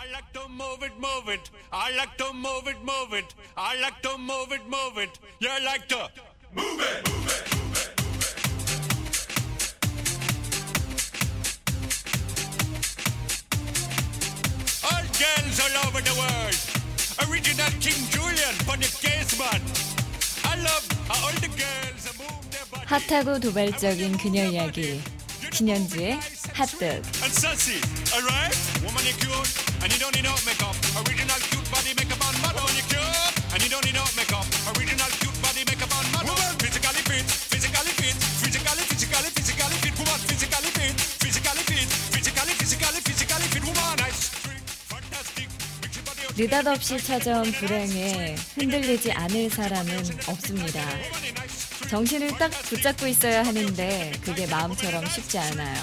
I like to move it, move it. I like to move it, move it. I like to move it, move it. You like to move it, move it, move it. All girls all over the world. Original King Julian, funny case man. I love how all the girls move their body. 핫하고 도발적인 그녀 이야기. Body up. 느닷없이 찾아온 불행에 흔들리지 않을 사람은 없습니다. 정신을 딱 붙잡고 있어야 하는데 그게 마음처럼 쉽지 않아요.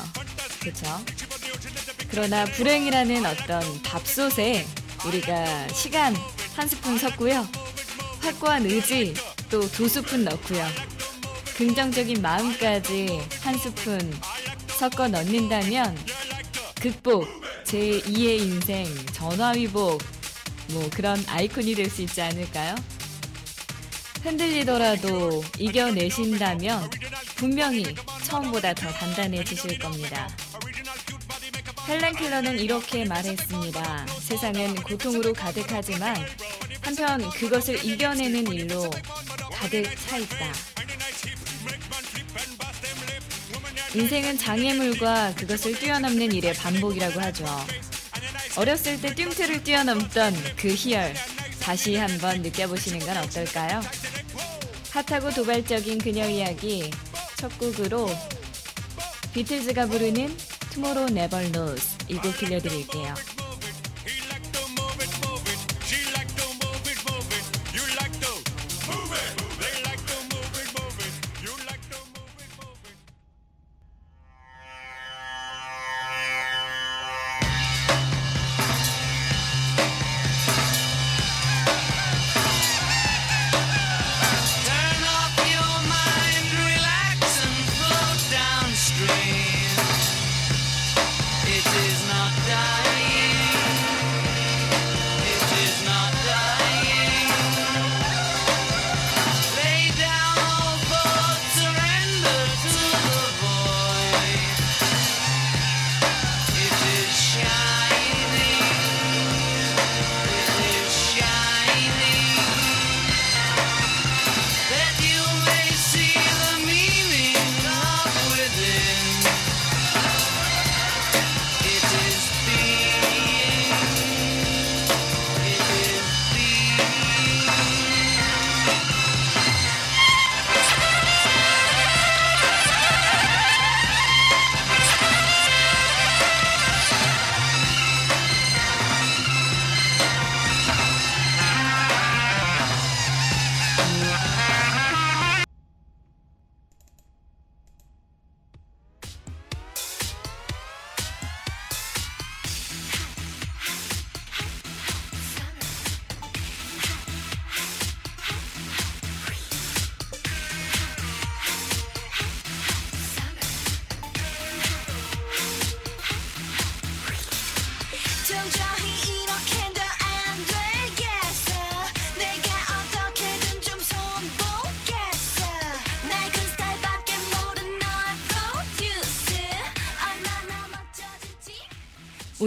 그렇죠? 그러나 불행이라는 어떤 밥솥에 우리가 시간 한 스푼 섞고요. 확고한 의지 또 두 스푼 넣고요. 긍정적인 마음까지 한 스푼 섞어 넣는다면 극복, 제2의 인생, 전화위복, 뭐 그런 아이콘이 될 수 있지 않을까요? 흔들리더라도 이겨내신다면 분명히 처음보다 더 단단해지실 겁니다. 헬렌 켈러는 이렇게 말했습니다. 세상은 고통으로 가득하지만 한편 그것을 이겨내는 일로 가득 차 있다. 인생은 장애물과 그것을 뛰어넘는 일의 반복이라고 하죠. 어렸을 때 뜀틀을 뛰어넘던 그 희열 다시 한번 느껴보시는 건 어떨까요? 핫하고 도발적인 그녀 이야기 첫 곡으로 비틀즈가 부르는 Tomorrow Never Knows 이곡 들려드릴게요.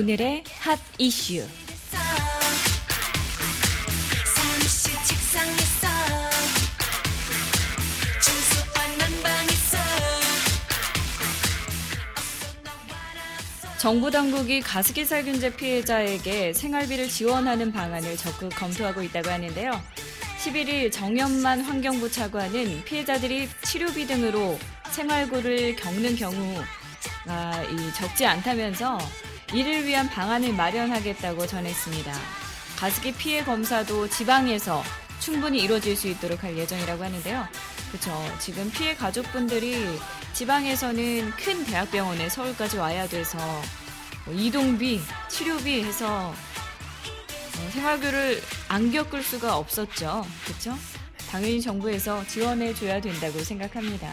오늘의 핫 이슈 정부 당국이 가습기 살균제 피해자에게 생활비를 지원하는 방안을 적극 검토하고 있다고 하는데요. 11일 정연만 환경부 차관은 피해자들이 치료비 등으로 생활고를 겪는 경우가 이 적지 않다면서 이를 위한 방안을 마련하겠다고 전했습니다. 가습기 피해 검사도 지방에서 충분히 이루어질 수 있도록 할 예정이라고 하는데요. 그렇죠. 지금 피해 가족분들이 지방에서는 큰 대학병원에 서울까지 와야 돼서 뭐 이동비, 치료비 해서 어, 생활비를 안 겪을 수가 없었죠. 그렇죠? 당연히 정부에서 지원해 줘야 된다고 생각합니다.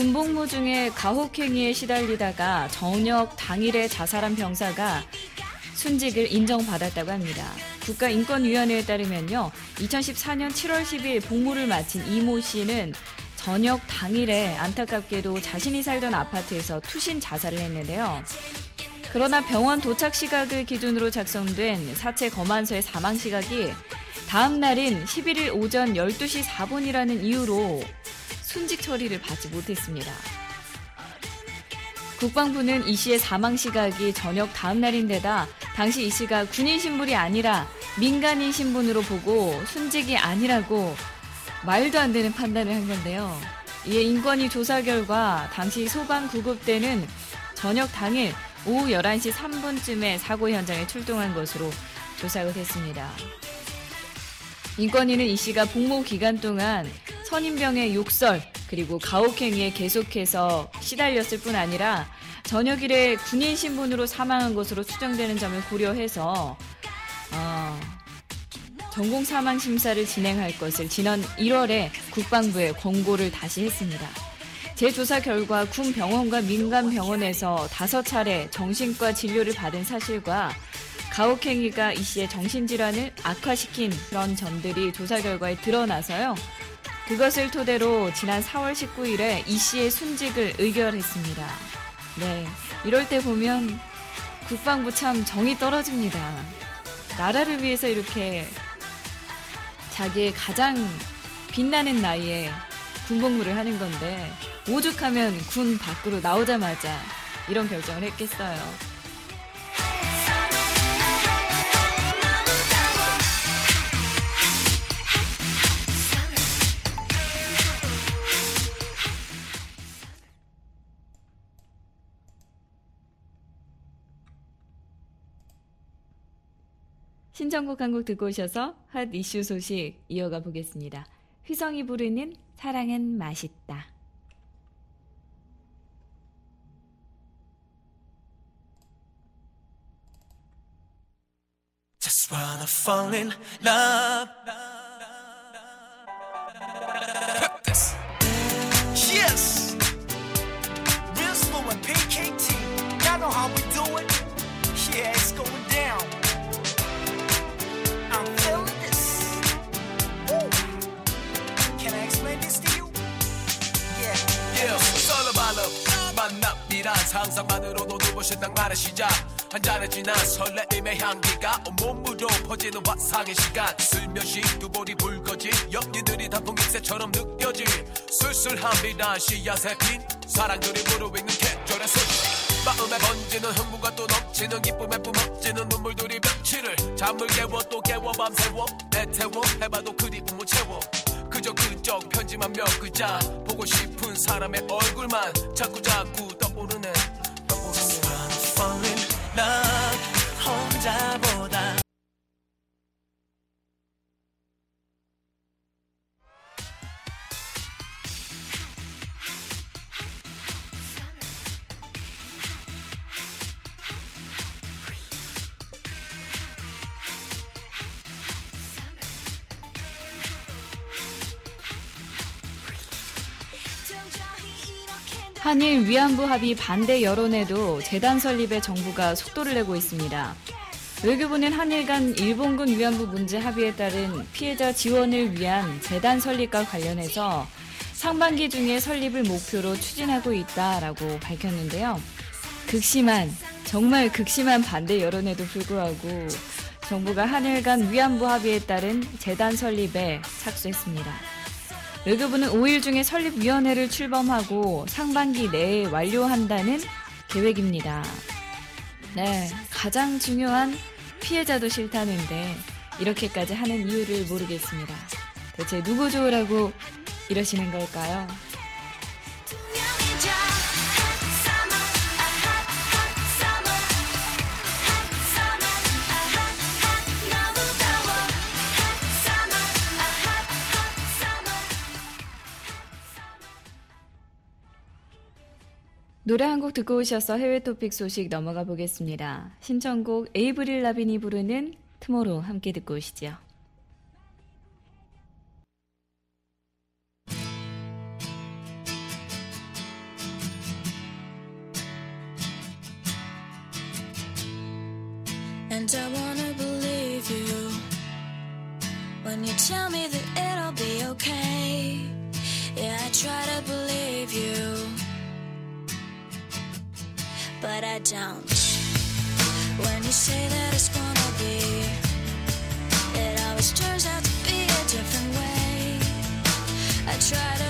군복무 중에 가혹행위에 시달리다가 저녁 당일에 자살한 병사가 순직을 인정받았다고 합니다. 국가인권위원회에 따르면요. 2014년 7월 10일 복무를 마친 이모 씨는 저녁 당일에 안타깝게도 자신이 살던 아파트에서 투신 자살을 했는데요. 그러나 병원 도착 시각을 기준으로 작성된 사체 검안서의 사망 시각이 다음 날인 11일 오전 12시 4분이라는 이유로 순직 처리를 받지 못했습니다. 국방부는 이 씨의 사망 시각이 저녁 다음 날인데다 당시 이 씨가 군인 신분이 아니라 민간인 신분으로 보고 순직이 아니라고 말도 안 되는 판단을 한 건데요. 이에 인권위 조사 결과 당시 소방 구급대는 저녁 당일 오후 11시 3분쯤에 사고 현장에 출동한 것으로 조사가 됐습니다. 인권위는 이 씨가 복무 기간 동안 선임병의 욕설 그리고 가혹행위에 계속해서 시달렸을 뿐 아니라 저녁일에 군인 신분으로 사망한 것으로 추정되는 점을 고려해서 어, 전공 사망 심사를 진행할 것을 지난 1월에 국방부에 권고를 다시 했습니다. 재조사 결과 군 병원과 민간 병원에서 다섯 차례 정신과 진료를 받은 사실과 가혹행위가 이 씨의 정신질환을 악화시킨 그런 점들이 조사 결과에 드러나서요. 그것을 토대로 지난 4월 19일에 이 씨의 순직을 의결했습니다. 네. 이럴 때 보면 국방부 참 정이 떨어집니다. 나라를 위해서 이렇게 자기의 가장 빛나는 나이에 군복무를 하는 건데 오죽하면 군 밖으로 나오자마자 이런 결정을 했겠어요. 신청곡 한 곡 듣고 오셔서 핫 이슈 소식 이어가 보겠습니다. 휘성이 부르는 사랑은 맛있다. 상상만으로도 눈부신 낭만의 시작. 한 잔에 진한 설레임의 향기가 온몸으로 퍼지는 화상의 시간. 슬며시 두 볼이 붉어진 연기들이 단풍 잎새처럼 느껴질 쓸쓸함이란 씨앗에 핀 사랑들이 무르익는 계절의 소식. 마음에 번지는 흥분과 또 넘치는 기쁨에 뿜어지는 눈물들이 며칠을 잠을 깨워 또 깨워 밤새워 내태워 해봐도 그리움을 채워. 그저 그저 편지만 몇 글자 보고 싶은 사람의 얼굴만 자꾸 자꾸 떠 love. 혼자보다. 한일 위안부 합의 반대 여론에도 재단 설립에 정부가 속도를 내고 있습니다. 외교부는 한일 간 일본군 위안부 문제 합의에 따른 피해자 지원을 위한 재단 설립과 관련해서 상반기 중에 설립을 목표로 추진하고 있다라고 밝혔는데요. 극심한, 정말 극심한 반대 여론에도 불구하고 정부가 한일 간 위안부 합의에 따른 재단 설립에 착수했습니다. 외교부는 5일 중에 설립위원회를 출범하고 상반기 내에 완료한다는 계획입니다. 네, 가장 중요한 피해자도 싫다는데 이렇게까지 하는 이유를 모르겠습니다. 대체 누구 좋으라고 이러시는 걸까요? 노래 한 곡 듣고 오셔서 해외 토픽 소식 넘어가 보겠습니다. 신청곡 에이브릴 라빈이 부르는 투모로우 함께 듣고 오시죠. And I wanna believe you when you tell me that it'll be okay. Yeah, I try to believe you. But I don't. When you say that it's gonna be, it always turns out to be a different way. I try to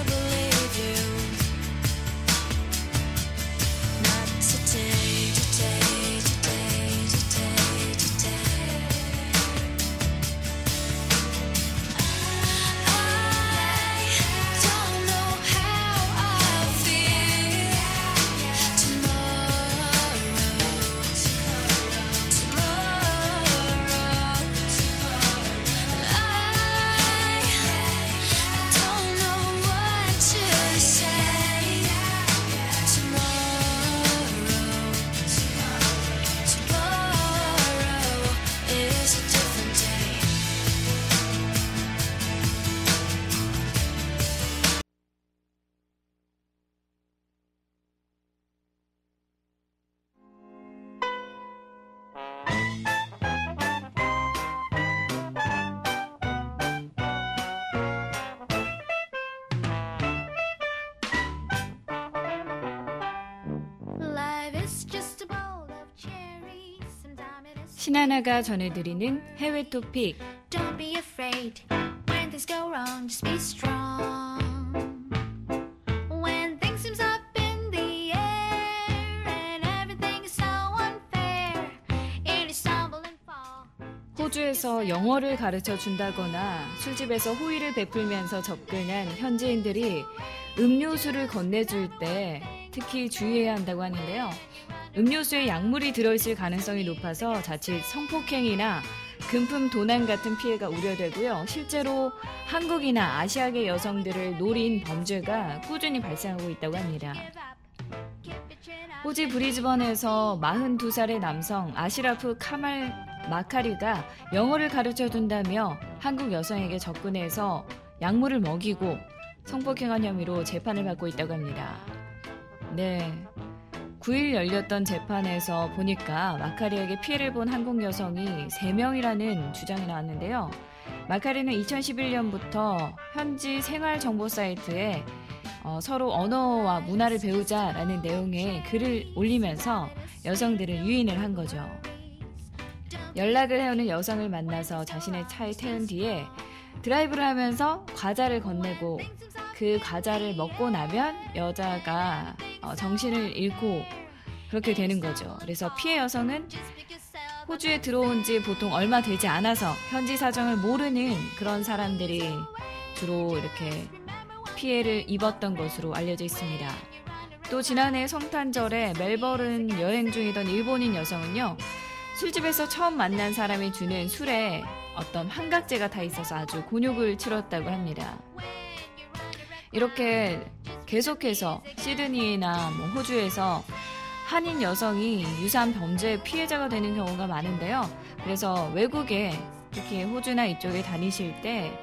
신하나가 전해드리는 해외 토픽 Don't be afraid when things go wrong. Just be strong. When things seems up in the air and everything is so unfair, and you stumble and fall. 호주에서 영어를 가르쳐 준다거나 술집에서 호의를 베풀면서 접근한 현지인들이 음료수를 건네줄 때 특히 주의해야 한다고 하는데요. 음료수에 약물이 들어있을 가능성이 높아서 자칫 성폭행이나 금품 도난 같은 피해가 우려되고요. 실제로 한국이나 아시아계 여성들을 노린 범죄가 꾸준히 발생하고 있다고 합니다. 호지 브리즈번에서 42살의 남성 아시라프 카말 마카리가 영어를 가르쳐 준다며 한국 여성에게 접근해서 약물을 먹이고 성폭행한 혐의로 재판을 받고 있다고 합니다. 네. 9일 열렸던 재판에서 보니까 마카리에게 피해를 본 한국 여성이 3명이라는 주장이 나왔는데요. 마카리는 2011년부터 현지 생활 정보 사이트에 어, 서로 언어와 문화를 배우자라는 내용의 글을 올리면서 여성들을 유인을 한 거죠. 연락을 해오는 여성을 만나서 자신의 차에 태운 뒤에 드라이브를 하면서 과자를 건네고 그 과자를 먹고 나면 여자가 어, 정신을 잃고 그렇게 되는 거죠. 그래서 피해 여성은 호주에 들어온 지 보통 얼마 되지 않아서 현지 사정을 모르는 그런 사람들이 주로 이렇게 피해를 입었던 것으로 알려져 있습니다. 또 지난해 성탄절에 멜버른 여행 중이던 일본인 여성은요, 술집에서 처음 만난 사람이 주는 술에 어떤 환각제가 다 있어서 아주 곤욕을 치렀다고 합니다. 이렇게 계속해서 시드니나 뭐 호주에서 한인 여성이 유사한 범죄 피해자가 되는 경우가 많은데요. 그래서 외국에 특히 호주나 이쪽에 다니실 때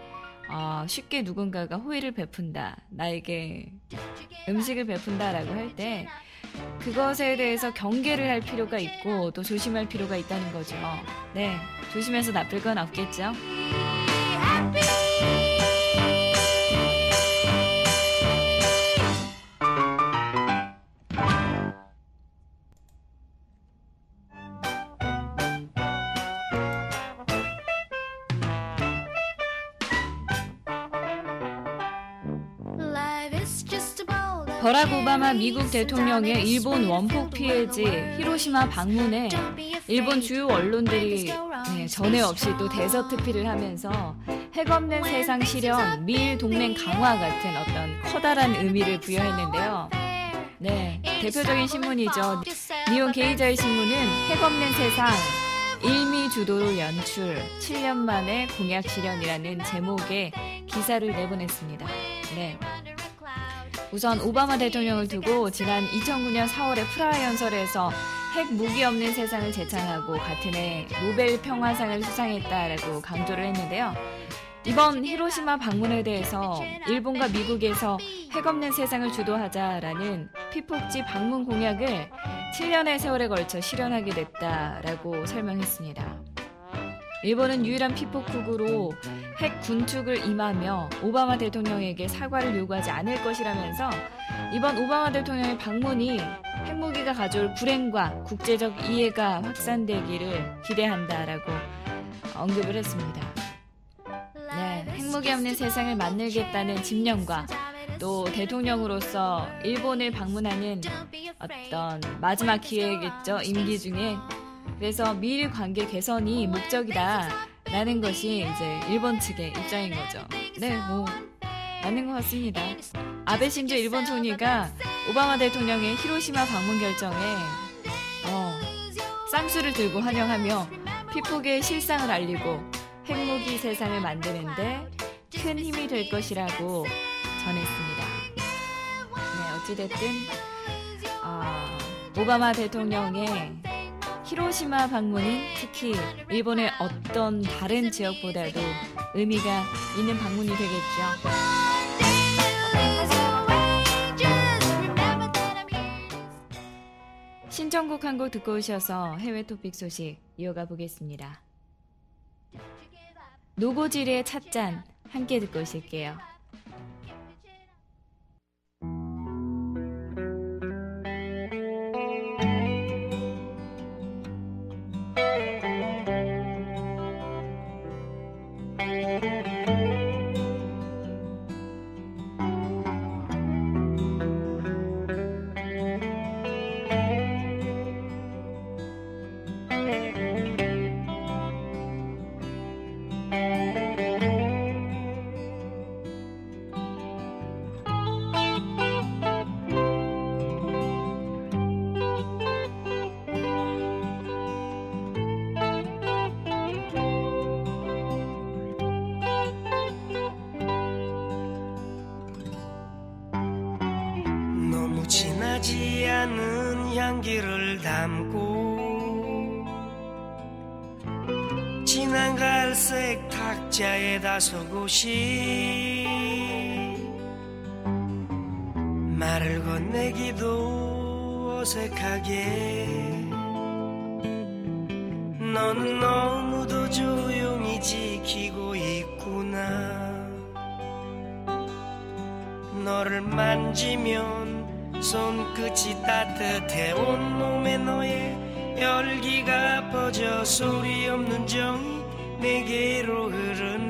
어, 쉽게 누군가가 호의를 베푼다, 나에게 음식을 베푼다라고 할 때 그것에 대해서 경계를 할 필요가 있고 또 조심할 필요가 있다는 거죠. 네, 조심해서 나쁠 건 없겠죠. 버락 오바마. 미국 대통령의 일본 원폭 피해지 히로시마 방문에 일본 주요 언론들이 네, 전에 없이 또 대서특필을 하면서 핵 없는 세상 실현, 미일 동맹 강화 같은 어떤 커다란 의미를 부여했는데요. 네, 대표적인 신문이죠. 니온 게이자의 신문은 핵 없는 세상, 일미 주도로 연출, 7년 만에 공약 실현이라는 제목의 기사를 내보냈습니다. 네. 우선 오바마 대통령을 두고 지난 2009년 4월에 프라하 연설에서 핵 무기 없는 세상을 제창하고 같은 해 노벨 평화상을 수상했다라고 강조를 했는데요. 이번 히로시마 방문에 대해서 일본과 미국에서 핵 없는 세상을 주도하자라는 피폭지 방문 공약을 7년의 세월에 걸쳐 실현하게 됐다라고 설명했습니다. 일본은 유일한 피폭국으로 핵 군축을 임하며 오바마 대통령에게 사과를 요구하지 않을 것이라면서 이번 오바마 대통령의 방문이 핵무기가 가져올 불행과 국제적 이해가 확산되기를 기대한다라고 언급을 했습니다. 네, 핵무기 없는 세상을 만들겠다는 집념과 또 대통령으로서 일본을 방문하는 어떤 마지막 기회겠죠 임기 중에 그래서 미일 관계 개선이 목적이다 라는 것이 이제 일본 측의 입장인 거죠. 네, 뭐 맞는 것 같습니다. 아베 신조 일본 총리가 오바마 대통령의 히로시마 방문 결정에 어, 쌍수를 들고 환영하며 피폭의 실상을 알리고 핵무기 세상을 만드는데 큰 힘이 될 것이라고 전했습니다. 네, 어찌됐든 아, 오바마 대통령의 히로시마 방문은 특히 일본의 어떤 다른 지역보다도 의미가 있는 방문이 되겠죠. 신청곡 한 곡 듣고 오셔서 해외 토픽 소식 이어가 보겠습니다. 노고질의 찻잔 함께 듣고 오실게요. 향기를 담고 진한 갈색 탁자에다 서곳이 말을 건네기도 어색하게. 너는 너무도 조용히 지키고 있구나. 너를 만지면 손끝이 따뜻해 온몸에 너의 열기가 퍼져 소리 없는 정이 내게로 흐른다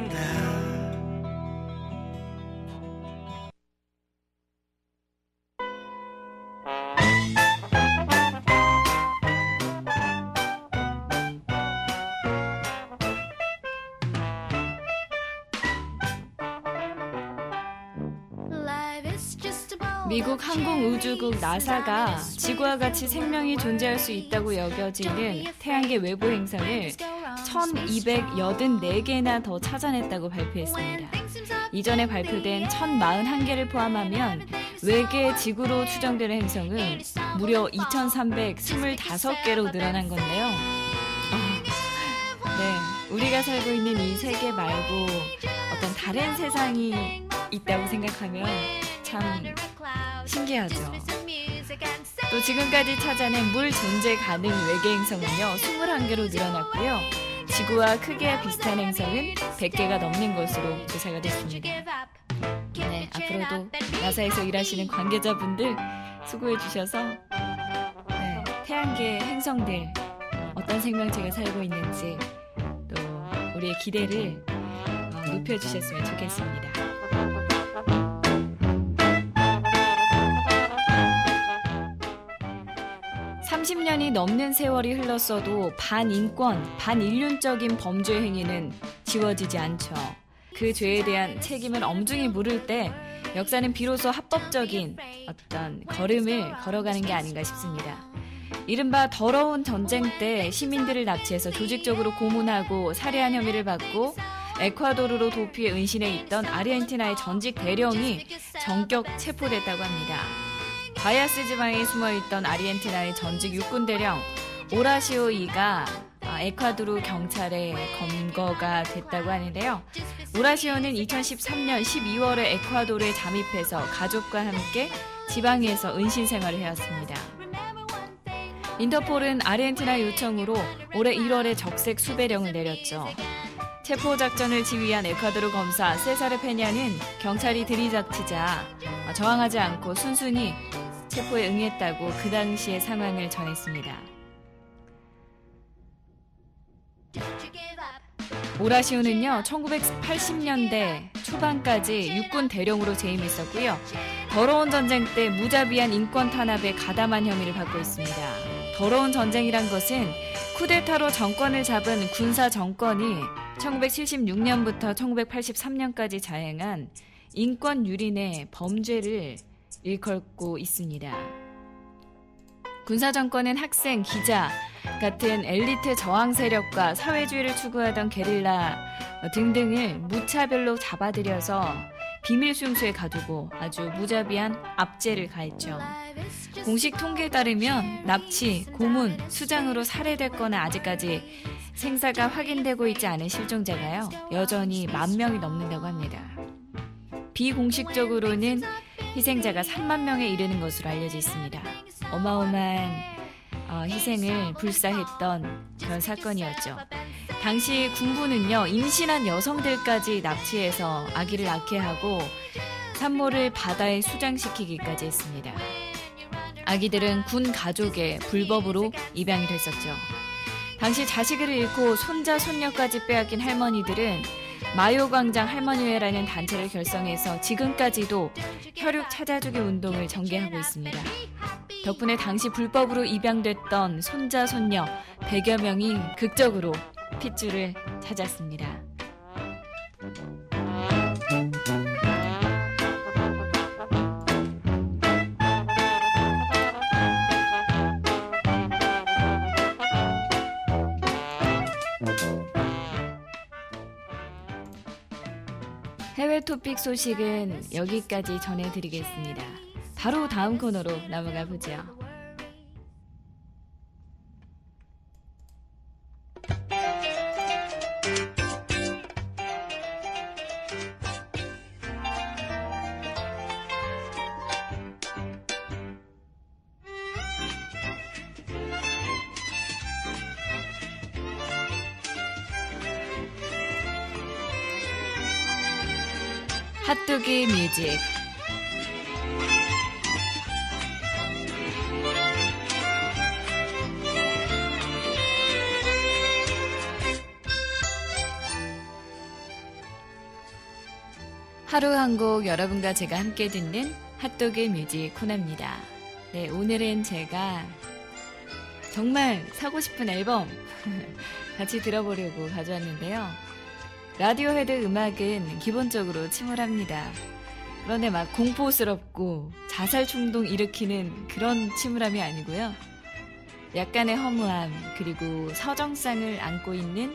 미국 항공우주국 나사가 지구와 같이 생명이 존재할 수 있다고 여겨지는 태양계 외부 행성을 1284개나 더 찾아냈다고 발표했습니다. 이전에 발표된 1041개를 포함하면 외계 지구로 추정되는 행성은 무려 2325개로 늘어난 건데요. 아, 네, 우리가 살고 있는 이 세계 말고 어떤 다른 세상이 있다고 생각하면 참 신기하죠. 또 지금까지 찾아낸 물 존재 가능 외계 행 성은요 21개로 늘어났고요. 지구와 크게 비슷한 행성은 100개가 넘는 것으로 조사가 됐습니다. 네, 앞으로도 나사에서 일하시는 관계자분들 수고해 주셔서 네, 태양계 행성들 어떤 생명체가 살고 있는지 또 우리의 기대를 어, 높여 주셨으면 좋겠습니다. 30년이 넘는 세월이 흘렀어도 반인권, 반인륜적인 범죄 행위는 지워지지 않죠. 그 죄에 대한 책임을 엄중히 물을 때 역사는 비로소 합법적인 어떤 걸음을 걸어가는 게 아닌가 싶습니다. 이른바 더러운 전쟁 때 시민들을 납치해서 조직적으로 고문하고 살해한 혐의를 받고 에콰도르로 도피해 은신해 있던 아르헨티나의 전직 대령이 전격 체포됐다고 합니다. 바야스 지방에 숨어있던 아르헨티나의 전직 육군 대령 오라시오 이가 아, 에콰도르 경찰에 검거가 됐다고 하는데요. 오라시오는 2013년 12월에 에콰도르에 잠입해서 가족과 함께 지방에서 은신 생활을 해왔습니다. 인터폴은 아르헨티나 요청으로 올해 1월에 적색 수배령을 내렸죠. 체포 작전을 지휘한 에콰도르 검사 세사르 페냐는 경찰이 들이닥치자 저항하지 않고 순순히 체포에 응했다고 그 당시의 상황을 전했습니다. 오라시오는요, 1980년대 초반까지 육군 대령으로 재임했었고요. 더러운 전쟁 때 무자비한 인권 탄압에 가담한 혐의를 받고 있습니다. 더러운 전쟁이란 것은 쿠데타로 정권을 잡은 군사 정권이 1976년부터 1983년까지 자행한 인권 유린의 범죄를 일컬고 있습니다. 군사 정권은 학생, 기자 같은 엘리트 저항 세력과 사회주의를 추구하던 게릴라 등등을 무차별로 잡아들여서 비밀 수용소에 가두고 아주 무자비한 압제를 가했죠. 공식 통계에 따르면 납치, 고문, 수장으로 살해됐거나 아직까지 생사가 확인되고 있지 않은 실종자가요 여전히 만 명이 넘는다고 합니다. 비공식적으로는 희생자가 3만 명에 이르는 것으로 알려져 있습니다. 어마어마한 어, 희생을 불사했던 그런 사건이었죠. 당시 군부는요, 임신한 여성들까지 납치해서 아기를 낳게 하고 산모를 바다에 수장시키기까지 했습니다. 아기들은 군 가족에 불법으로 입양이 됐었죠. 당시 자식을 잃고 손자, 손녀까지 빼앗긴 할머니들은 마요광장 할머니회라는 단체를 결성해서 지금까지도 혈육 찾아주기 운동을 전개하고 있습니다. 덕분에 당시 불법으로 입양됐던 손자, 손녀 100여 명이 극적으로 핏줄을 찾았습니다. 토픽 소식은 여기까지 전해드리겠습니다. 바로 다음 코너로 넘어가 보죠. 핫도그 뮤직 하루 한 곡 여러분과 제가 함께 듣는 핫도그 뮤직 코너입니다. 네, 오늘은 제가 정말 사고 싶은 앨범 같이 들어보려고 가져왔는데요. 라디오 헤드 음악은 기본적으로 침울합니다. 그런데 막 공포스럽고 자살 충동 일으키는 그런 침울함이 아니고요. 약간의 허무함, 그리고 서정성을 안고 있는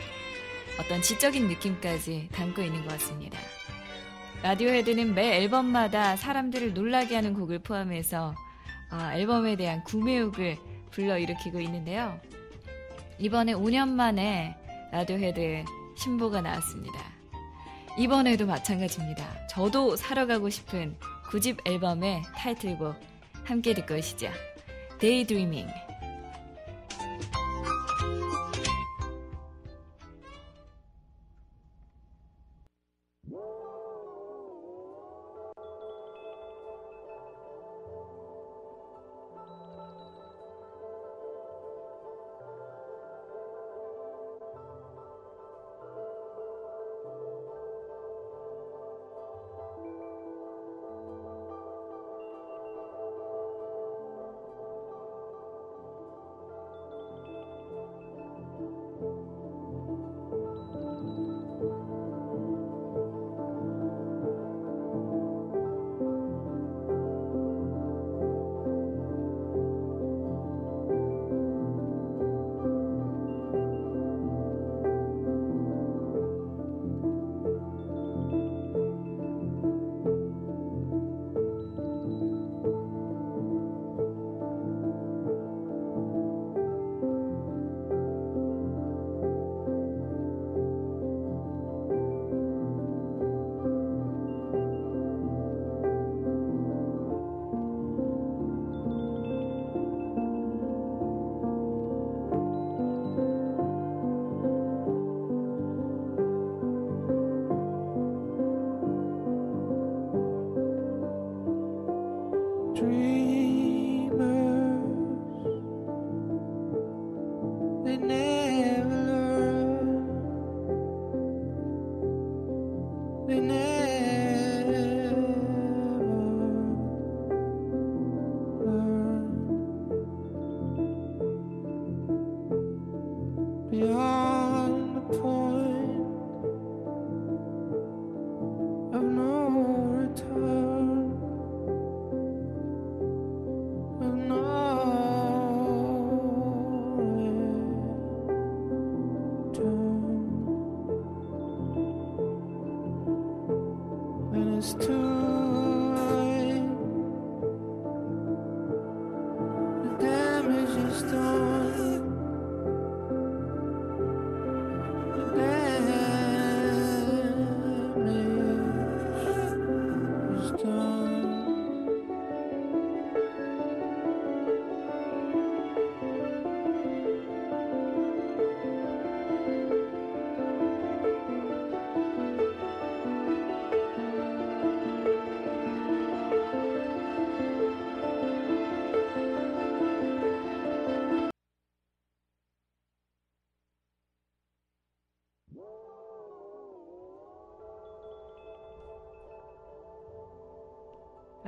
어떤 지적인 느낌까지 담고 있는 것 같습니다. 라디오 헤드는 매 앨범마다 사람들을 놀라게 하는 곡을 포함해서 아, 앨범에 대한 구매욕을 불러일으키고 있는데요. 이번에 5년 만에 라디오 헤드 신보가 나왔습니다. 이번에도 마찬가지입니다. 저도 사러 가고 싶은 9집 앨범의 타이틀곡 함께 듣고 오시죠. Daydreaming.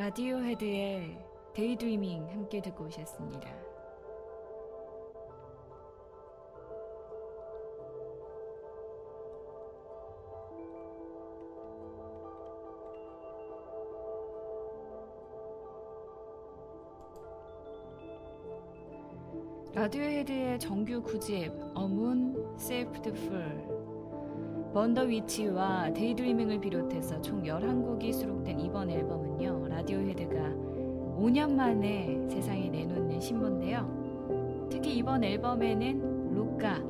라디오 헤드의 Daydreaming 함께 듣고 오셨습니다. 라디오 헤드의 정규 9집 어문 세이프드 풀 번더 위치와 데이드리밍을 비롯해서 총 11곡이 수록된 이번 앨범은요. 라디오 헤드가 5년 만에 세상에 내놓는 신보인데요. 특히 이번 앨범에는 록과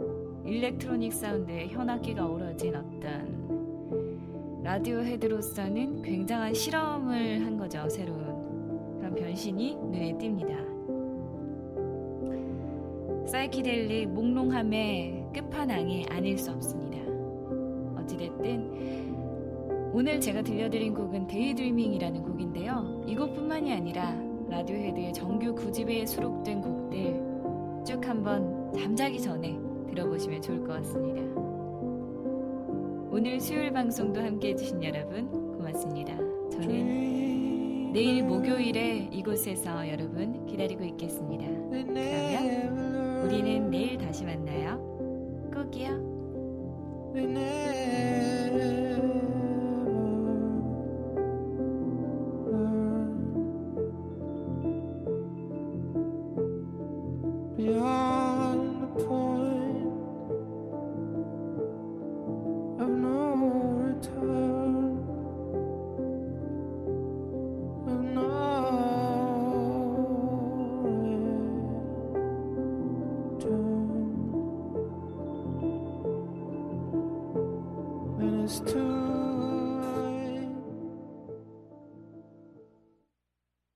electronic 사운드에 현악기가 어우러진 어떤 라디오 헤드로서는 굉장한 실험을 한 거죠. 새로운 그런 변신이 눈에 띕니다. 사이키델릭 몽롱함의 끝판왕이 아닐 수 없습니다. 오늘 제가 들려드린 곡은 Daydreaming이라는 곡인데요. 이 곡뿐만이 아니라 Radiohead의 정규 9집에 수록된 곡들 쭉 한번 잠자기 전에 들어보시면 좋을 것 같습니다. 오늘 수요일 방송도 함께 해주신 여러분 고맙습니다. 저는 내일 목요일에 이곳에서 여러분 기다리고 있겠습니다. 그러면 우리는 내일 다시 만나요. 꼭이요.